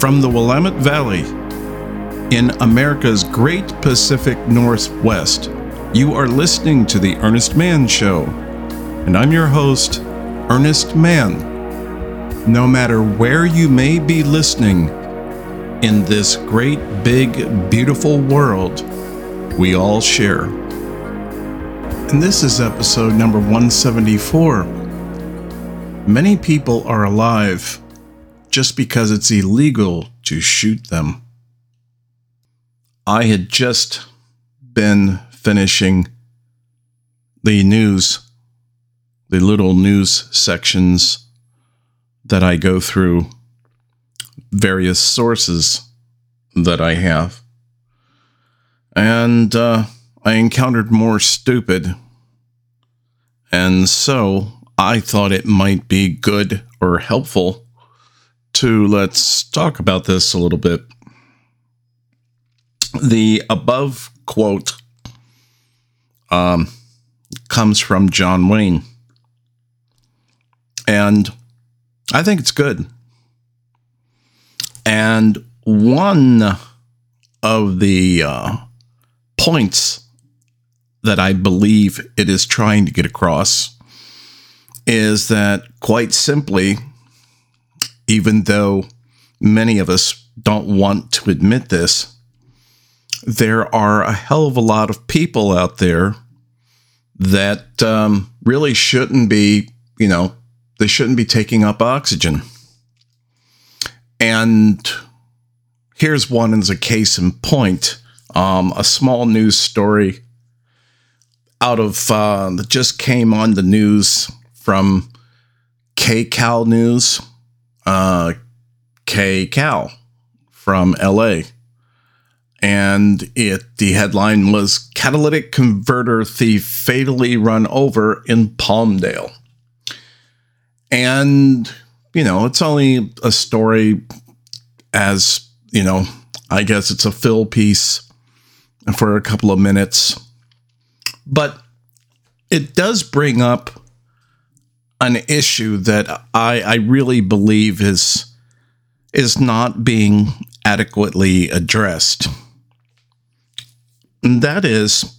From the Willamette Valley in America's great Pacific Northwest, you are listening to The Earnest Mann Show. And I'm your host, Earnest Mann. No matter where you may be listening in this great, big, beautiful world we all share. And this is episode number 174. Many people are alive just because it's illegal to shoot them. I had just been finishing the news, the little news sections that I go through, various sources that I have. And uh, I encountered more stupid. And so I thought it might be good or helpful to let's talk about this a little bit. The above quote um, comes from John Wayne. And I think it's good. And one of the uh, points that I believe it is trying to get across is that quite simply, even though many of us don't want to admit this, there are a hell of a lot of people out there that um, really shouldn't be, you know, they shouldn't be taking up oxygen. And here's one as a case in point um, a small news story out of uh, that just came on the news from KCAL News, uh, Cal from LA. And it the headline was Catalytic Converter Thief Fatally Run Over in Palmdale. And, you know, it's only a story as, you know, I guess it's a fill piece for a couple of minutes. But it does bring up an issue that I, I really believe is is not being adequately addressed. And that is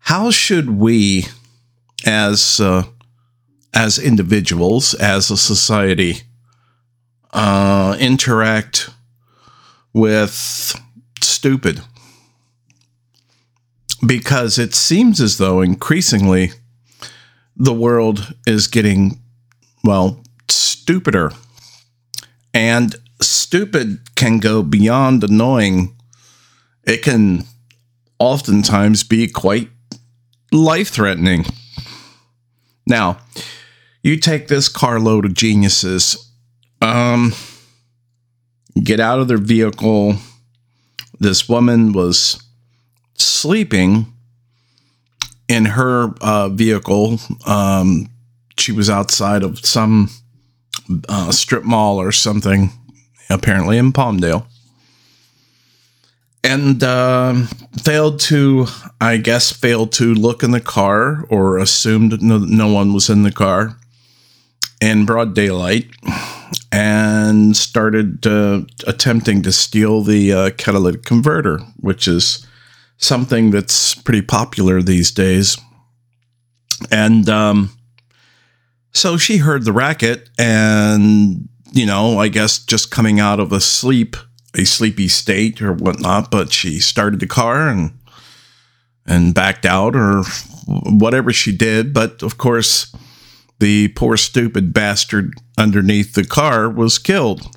how should we as uh, as individuals, as a society, uh, interact with stupid. Because it seems as though increasingly the world is getting, well, stupider. And stupid can go beyond annoying. It can oftentimes be quite life threatening. Now, you take this carload of geniuses, um, get out of their vehicle. This woman was sleeping in her uh, vehicle. Um, she was outside of some uh, strip mall or something, apparently in Palmdale. And uh, failed to, I guess, failed to look in the car or assumed no, no one was in the car in broad daylight and started uh, attempting to steal the uh, catalytic converter, which is something that's pretty popular these days. And um, so she heard the racket, and you know, I guess just coming out of a sleep, a sleepy state or whatnot, but she started the car and and backed out or whatever she did. But of course the poor stupid bastard underneath the car was killed.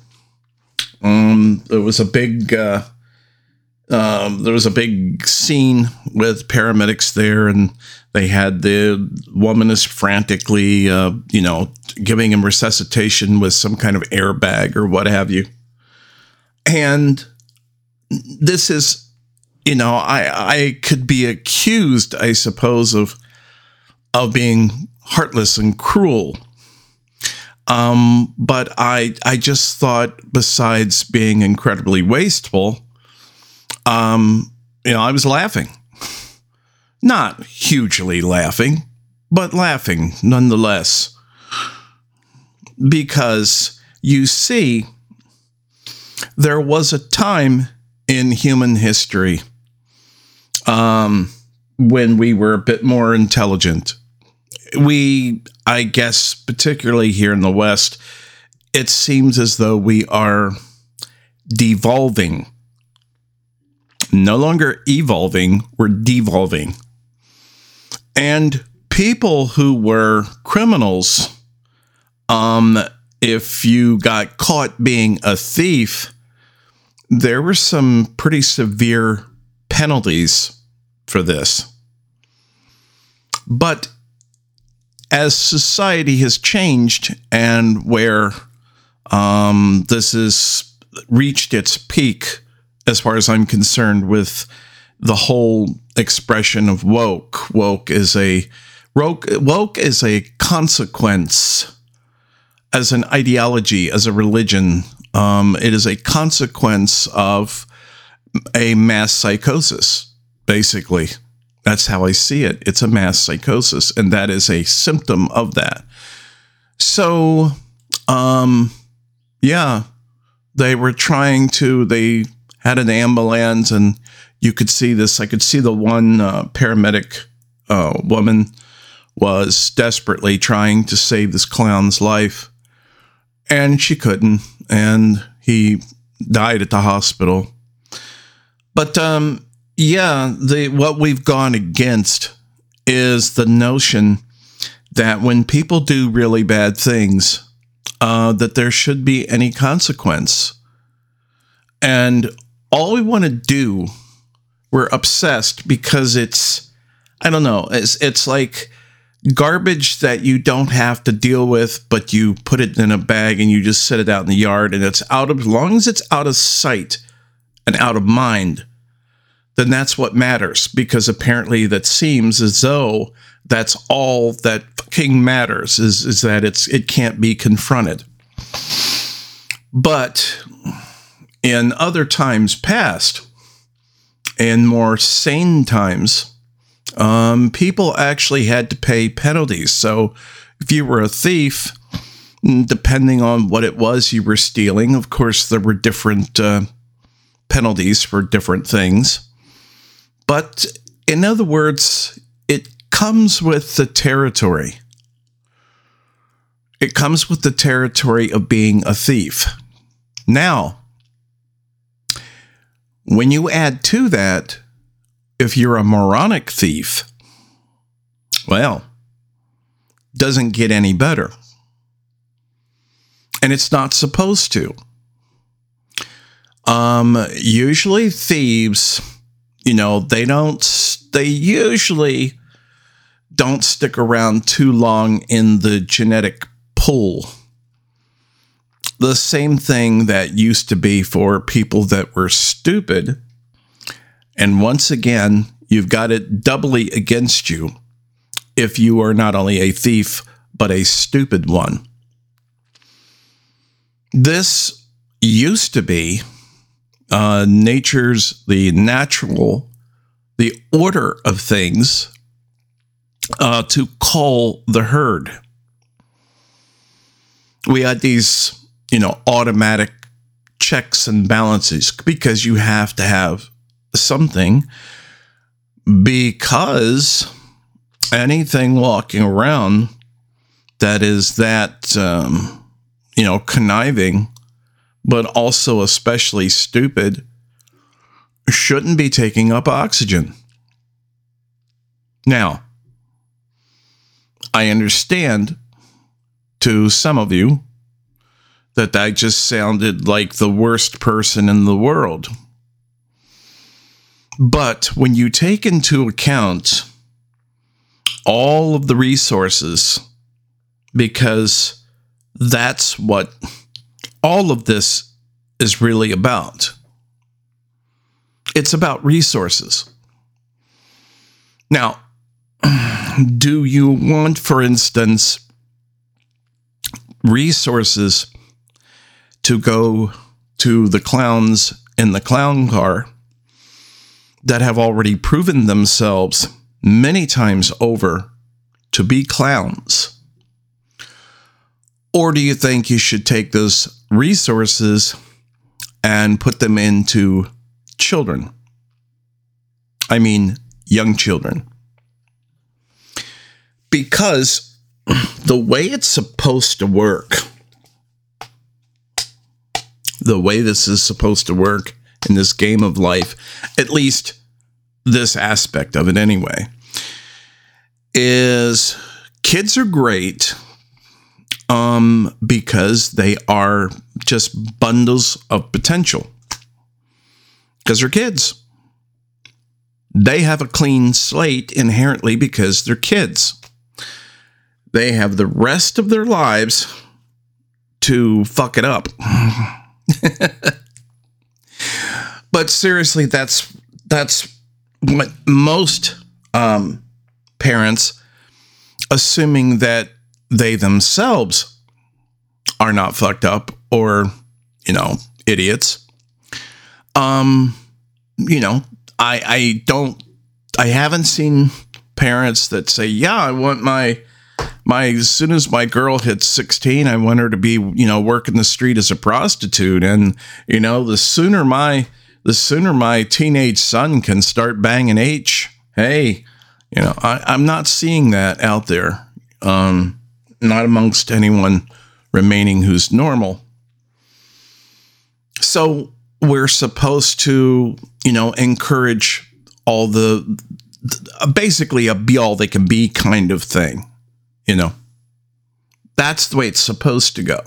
Um, there was a big, uh, um, there was a big scene with paramedics there, and they had the woman is frantically, uh, you know, giving him resuscitation with some kind of airbag or what have you. And this is, you know, I I could be accused, I suppose, of of being heartless and cruel. Um, but I I just thought besides being incredibly wasteful, um, you know, I was laughing. Not hugely laughing, but laughing nonetheless. Because you see, there was a time in human history um, when we were a bit more intelligent. We, I guess, particularly here in the West, it seems as though we are devolving. No longer evolving, we're devolving. And people who were criminals, um, if you got caught being a thief, there were some pretty severe penalties for this. But as society has changed and where um, this has reached its peak, as far as I'm concerned, with the whole expression of woke. Woke is a woke, woke is a consequence as an ideology, as a religion. Um, it is a consequence of a mass psychosis, basically. That's how I see it. It's a mass psychosis, and that is a symptom of that. So, um, yeah, they were trying to, they had an ambulance, and you could see this. I could see the one uh, paramedic uh, woman was desperately trying to save this clown's life, and she couldn't, and he died at the hospital. But um, yeah, the what we've gone against is the notion that when people do really bad things, uh, that there should be any consequence. And all we want to do, we're obsessed because it's, I don't know, it's it's like garbage that you don't have to deal with, but you put it in a bag and you just set it out in the yard, and it's out of as long as it's out of sight and out of mind, then that's what matters. Because apparently, that seems as though that's all that fucking matters is is that it's it can't be confronted. But in other times past, in more sane times, um, people actually had to pay penalties. So if you were a thief, depending on what it was you were stealing, of course, there were different uh, penalties for different things. But in other words, it comes with the territory. It comes with the territory of being a thief. Now, when you add to that, if you're a moronic thief, well, doesn't get any better. And it's not supposed to. Um, usually thieves, you know, they don't, they usually don't stick around too long in the genetic pool. The same thing that used to be for people that were stupid and once again, you've got it doubly against you if you are not only a thief, but a stupid one. This used to be uh, nature's, the natural, the order of things uh, to call the herd. We had these, you know, automatic checks and balances because you have to have something because anything walking around that is that um, you know conniving but also especially stupid shouldn't be taking up oxygen. Now i understand to some of you that i just sounded like the worst person in the world but when you take into account all of the resources, because that's what all of this is really about. It's about resources. Now, do you want, for instance, resources to go to the clowns in the clown car that have already proven themselves many times over to be clowns? Or do you think you should take those resources and put them into children. I mean, young children. Because the way it's supposed to work, the way this is supposed to work in this game of life, at least this aspect of it anyway, is kids are great um, because they are just bundles of potential. Because they're kids. They have a clean slate inherently because they're kids. They have the rest of their lives to fuck it up. but seriously, that's that's what most um, parents, assuming that they themselves are not fucked up or, you know, idiots. Um, you know, I I don't I haven't seen parents that say, "Yeah, I want my my as soon as my girl hits 16, I want her to be, you know, working the street as a prostitute and, you know, the sooner my the sooner my teenage son can start banging H, hey, you know, I, I'm not seeing that out there. Um, not amongst anyone remaining who's normal. So we're supposed to, you know, encourage all the basically a be all they can be kind of thing, you know. That's the way it's supposed to go.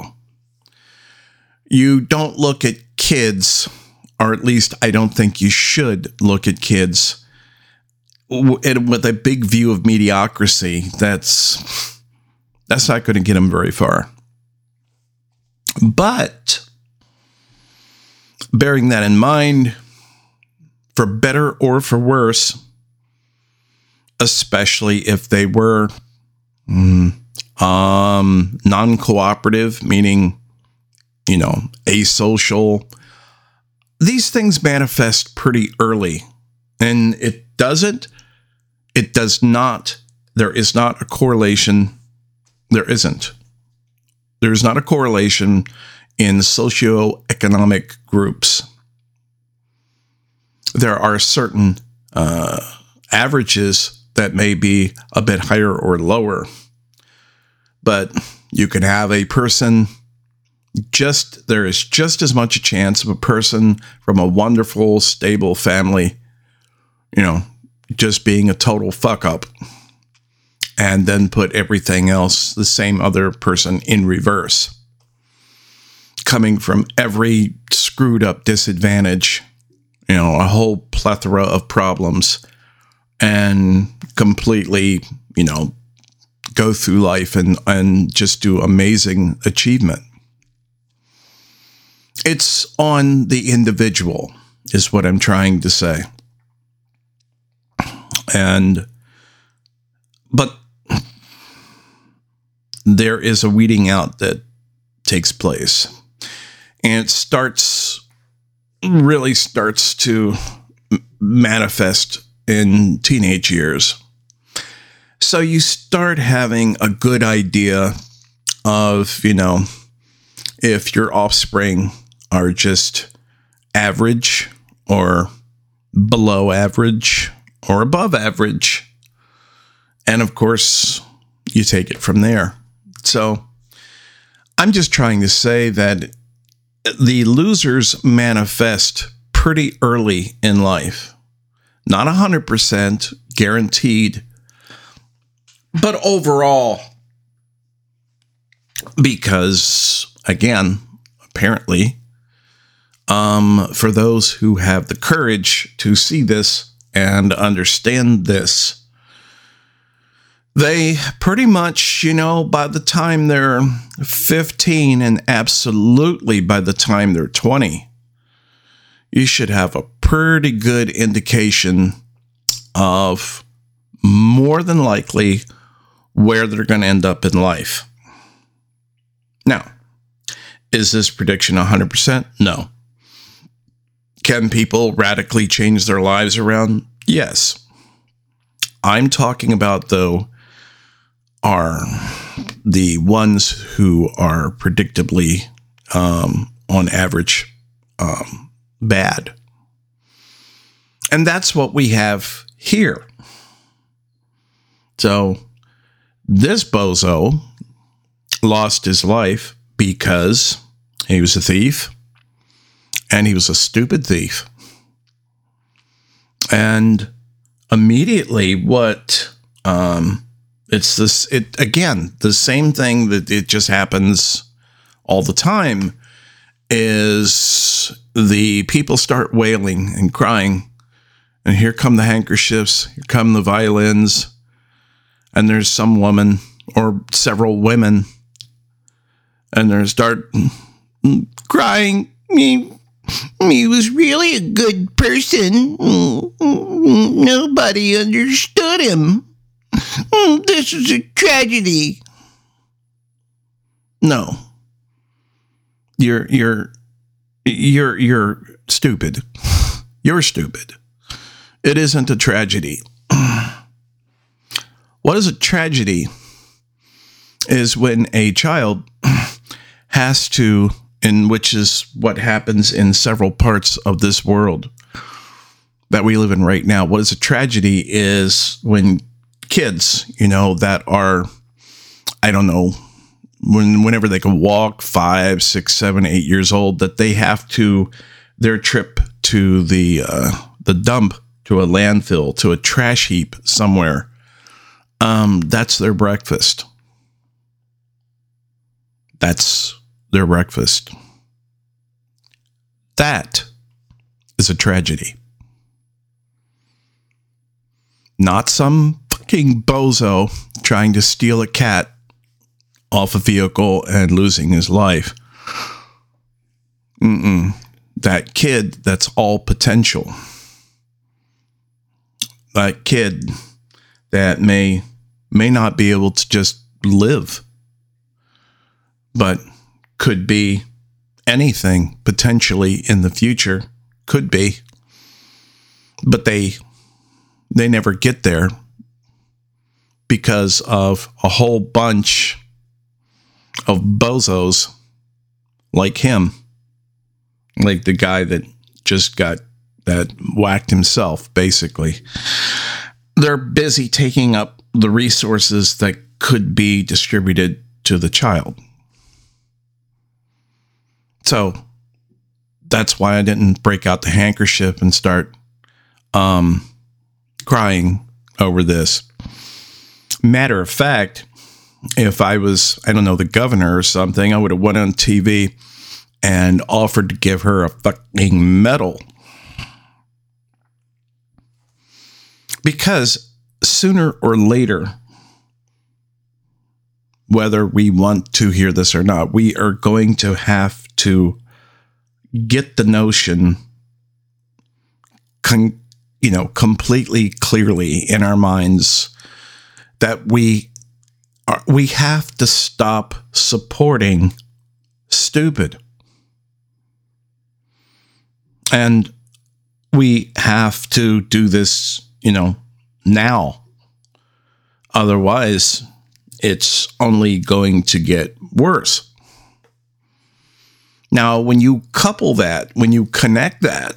You don't look at kids, or at least I don't think you should look at kids with a big view of mediocrity. That's that's not going to get them very far. But bearing that in mind, for better or for worse, especially if they were mm, um, non cooperative, meaning, you know, asocial, these things manifest pretty early. And it doesn't, it does not, there is not a correlation. There isn't. There's not a correlation in socioeconomic groups. There are certain uh, averages that may be a bit higher or lower, but you can have a person just there is just as much a chance of a person from a wonderful, stable family, you know, just being a total fuck up and then put everything else, the same other person, in reverse. Coming from every screwed up disadvantage, you know, a whole plethora of problems, and completely, you know, go through life and, and just do amazing achievement. It's on the individual, is what I'm trying to say. And, but there is a weeding out that takes place. And it starts, really starts to manifest in teenage years. So you start having a good idea of, you know, if your offspring are just average or below average or above average. And of course, you take it from there. So I'm just trying to say that the losers manifest pretty early in life. Not 100% guaranteed, but overall, because again, apparently, um, for those who have the courage to see this and understand this, they pretty much, you know, by the time they're 15 and absolutely by the time they're 20, you should have a pretty good indication of more than likely where they're going to end up in life. Now, is this prediction 100%? No. Can people radically change their lives around? Yes. I'm talking about, though, are the ones who are predictably, um, on average, um, bad. And that's what we have here. So this bozo lost his life because he was a thief and he was a stupid thief. And immediately, what um, it's this, it again, the same thing that it just happens all the time is the people start wailing and crying. And here come the handkerchiefs, here come the violins, and there's some woman or several women, and they start crying. Me, he was really a good person. Nobody understood him. This is a tragedy. No. You're you're you're you're stupid. You're stupid. It isn't a tragedy. what is a tragedy is when a child has to and which is what happens in several parts of this world that we live in right now. What is a tragedy is when kids, you know, that are, I don't know, when whenever they can walk, five, six, seven, eight years old, that they have to their trip to the uh, the dump, to a landfill, to a trash heap somewhere. Um, that's their breakfast. That's their breakfast. That is a tragedy. Not some fucking bozo trying to steal a cat off a vehicle and losing his life. Mm-mm. That kid, that's all potential. That kid that may may not be able to just live, but could be anything potentially in the future. Could be. But they they never get there because of a whole bunch of bozos like him. Like the guy that just got that whacked himself, basically. They're busy taking up the resources that could be distributed to the child. So that's why I didn't break out the handkerchief and start um, crying over this. Matter of fact, if I was, I don't know, the governor or something, I would have went on TV and offered to give her a fucking medal. Because sooner or later, whether we want to hear this or not, we are going to have to get the notion, con- you know, completely clearly in our minds that we we have to stop supporting stupid. And we have to do this, you know, now. Otherwise, it's only going to get worse. Now, when you couple that, when you connect that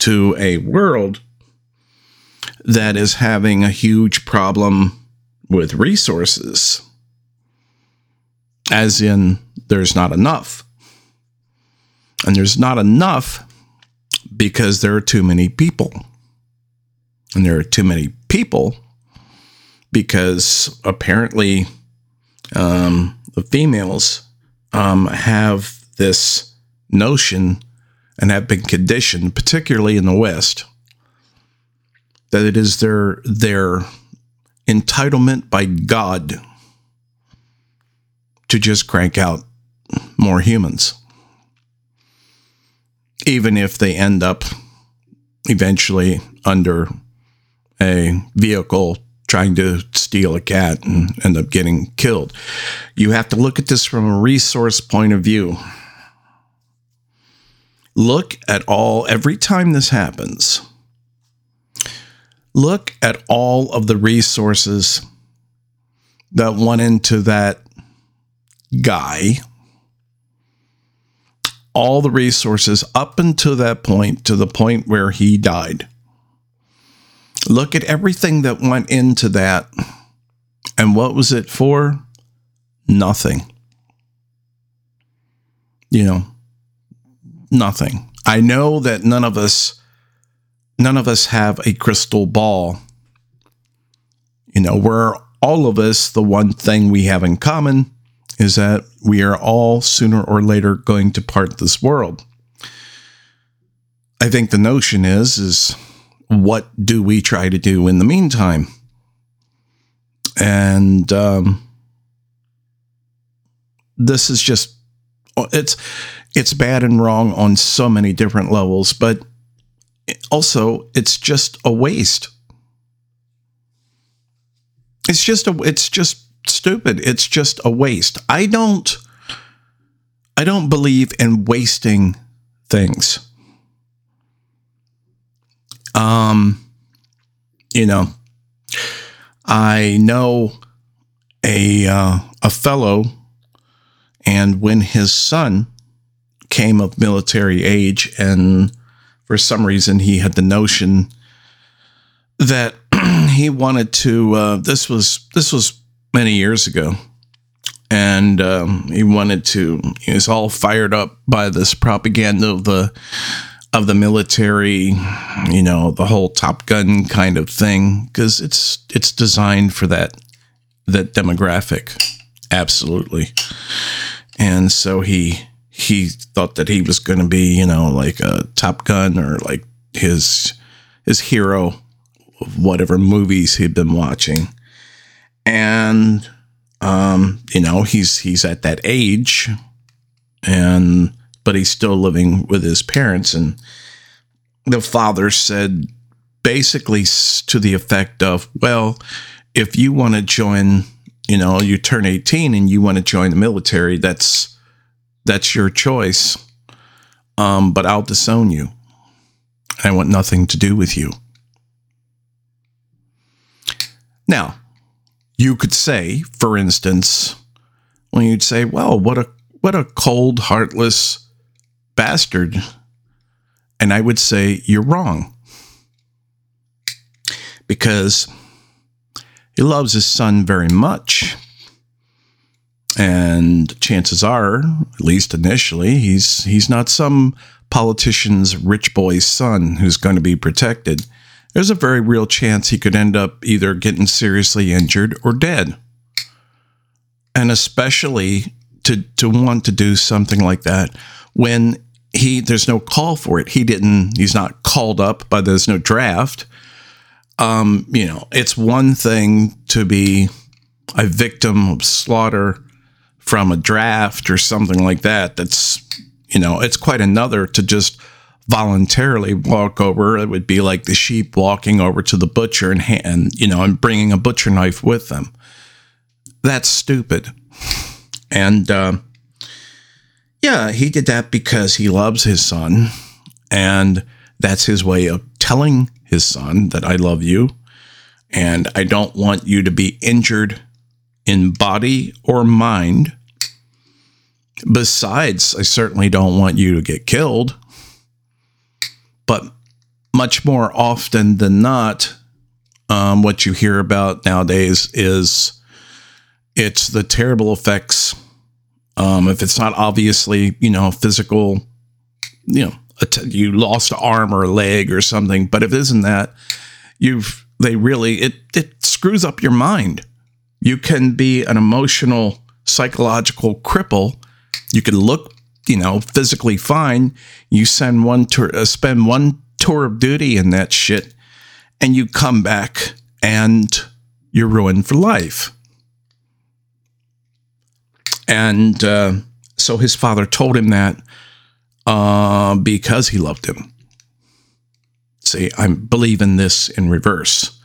to a world that is having a huge problem with resources, as in there's not enough. And there's not enough because there are too many people. And there are too many people because apparently um, the females um, have this notion and have been conditioned, particularly in the West, that it is their their entitlement by God to just crank out more humans, even if they end up eventually under a vehicle trying to steal a cat and end up getting killed. You have to look at this from a resource point of view. Look at all, every time this happens, look at all of the resources that went into that guy all the resources up until that point, to the point where he died. Look at everything that went into that. And what was it for? Nothing. You know, nothing. I know that none of us none of us have a crystal ball. You know, we're all of us the one thing we have in common is that we are all sooner or later going to part this world. I think the notion is is what do we try to do in the meantime? And um, this is just it's it's bad and wrong on so many different levels, but also it's just a waste. It's just a it's just stupid. It's just a waste. I don't I don't believe in wasting things. Um you know, I know a uh, a fellow and when his son came of military age and for some reason he had the notion that he wanted to uh, this was this was many years ago. And um, he wanted to he was all fired up by this propaganda of the of the military you know the whole top gun kind of thing because it's it's designed for that that demographic. Absolutely. And so he he thought that he was going to be you know like a top gun or like his his hero of whatever movies he'd been watching. And um, you know he's he's at that age, and but he's still living with his parents, and the father said basically to the effect of, well, if you want to join, you know, you turn 18 and you want to join the military, that's that's your choice. Um, but I'll disown you. I want nothing to do with you. Now, you could say, for instance, when you'd say, well, what a what a cold, heartless bastard. And I would say, you're wrong. Because he loves his son very much. And chances are, at least initially, he's he's not some politician's rich boy's son who's going to be protected there's a very real chance he could end up either getting seriously injured or dead. And especially to to want to do something like that when he there's no call for it. He didn't he's not called up, but there's no draft. Um, you know, it's one thing to be a victim of slaughter from a draft or something like that. That's you know, it's quite another to just voluntarily walk over. It would be like the sheep walking over to the butcher and hand, you know, and bringing a butcher knife with them. That's stupid. And uh, yeah, he did that because he loves his son, and that's his way of telling his son that I love you, and I don't want you to be injured in body or mind. Besides, I certainly don't want you to get killed. But much more often than not, um, what you hear about nowadays is it's the terrible effects. Um, if it's not obviously, you know, physical, you know, you lost an arm or a leg or something, but if it isn't that, you've they really it it screws up your mind. You can be an emotional, psychological cripple. You can look you know, physically fine. You send one tour, uh, spend one tour of duty in that shit, and you come back and you're ruined for life. And uh, so his father told him that uh, because he loved him. See, I believe in this in reverse.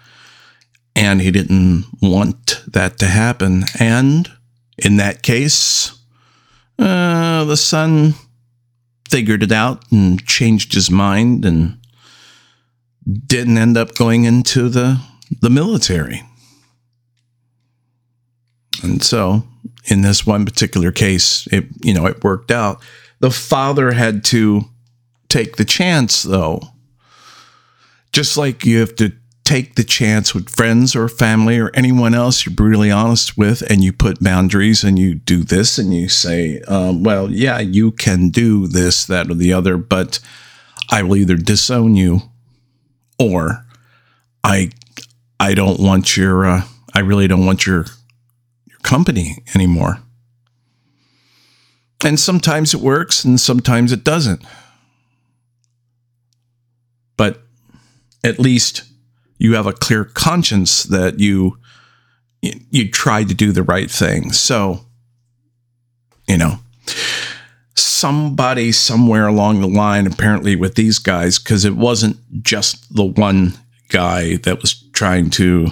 And he didn't want that to happen. And in that case, uh, the son figured it out and changed his mind and didn't end up going into the the military. And so, in this one particular case, it you know it worked out. The father had to take the chance, though. Just like you have to take the chance with friends or family or anyone else you're brutally honest with and you put boundaries and you do this and you say um, well yeah you can do this that or the other but i will either disown you or i i don't want your uh, i really don't want your your company anymore. And sometimes it works and sometimes it doesn't. But at least you have a clear conscience that you you tried to do the right thing. So, you know, somebody somewhere along the line, apparently with these guys, because it wasn't just the one guy that was trying to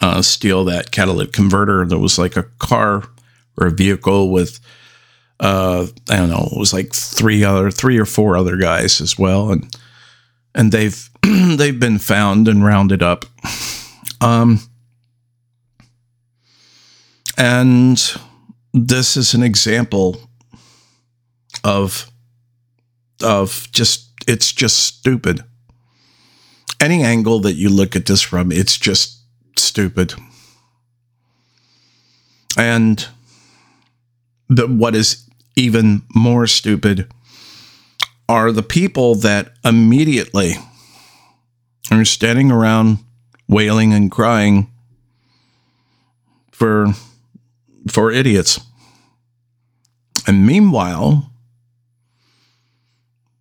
uh, steal that catalytic converter. There was like a car or a vehicle with, uh, I don't know, it was like three other, three or four other guys as well, and and they've they've been found and rounded up. Um, and this is an example of of just it's just stupid. Any angle that you look at this from, it's just stupid. And the what is even more stupid are the people that immediately are standing around wailing and crying for for idiots. And meanwhile,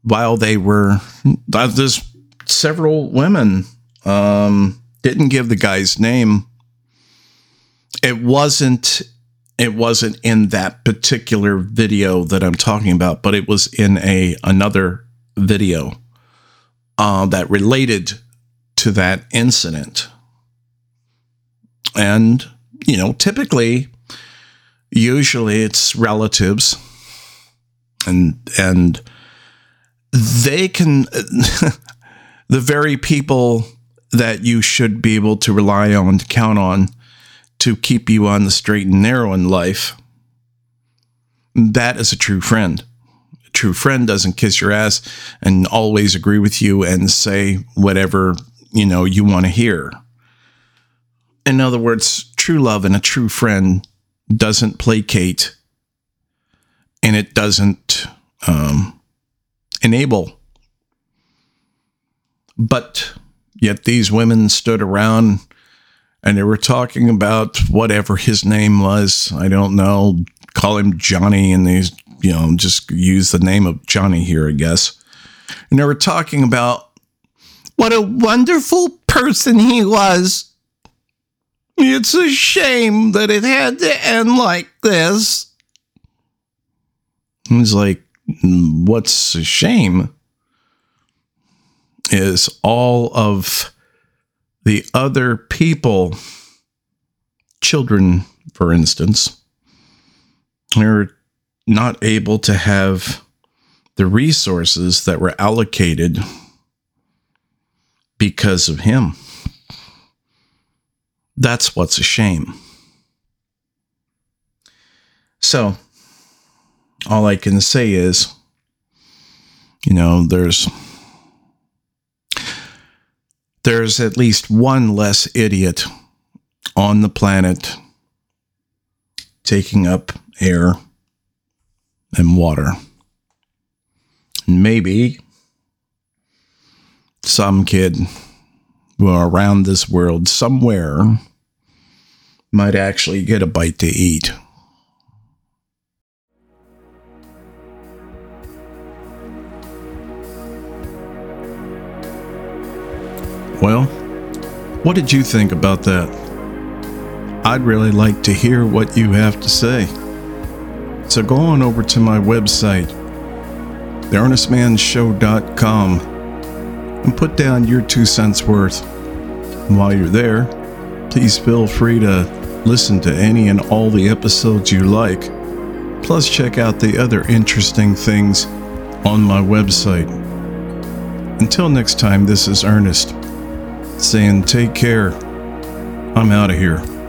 while they were there's several women um, didn't give the guy's name. It wasn't it wasn't in that particular video that I'm talking about, but it was in a another video uh, that related to that incident. And, you know, typically, usually it's relatives and, and they can, the very people that you should be able to rely on, to count on to keep you on the straight and narrow in life, that is a true friend A true friend doesn't kiss your ass and always agree with you and say whatever you know you want to hear. In other words, true love and a true friend doesn't placate and it doesn't um, enable. But yet these women stood around and they were talking about whatever his name was. I don't know. Call him Johnny, and these, you know, just use the name of Johnny here, I guess. And they were talking about what a wonderful person he was. It's a shame that it had to end like this. He's like, what's a shame is all of the other people, children, for instance, are not able to have the resources that were allocated because of him. That's what's a shame. So, all I can say is, you know, there's there's at least one less idiot on the planet taking up air and water. maybe some kid around this world somewhere might actually get a bite to eat. Well, what did you think about that? I'd really like to hear what you have to say. So go on over to my website, theearnestmanshow.com and put down your two cents worth. And while you're there, please feel free to listen to any and all the episodes you like. Plus, check out the other interesting things on my website. Until next time, this is Earnest saying take care. I'm out of here.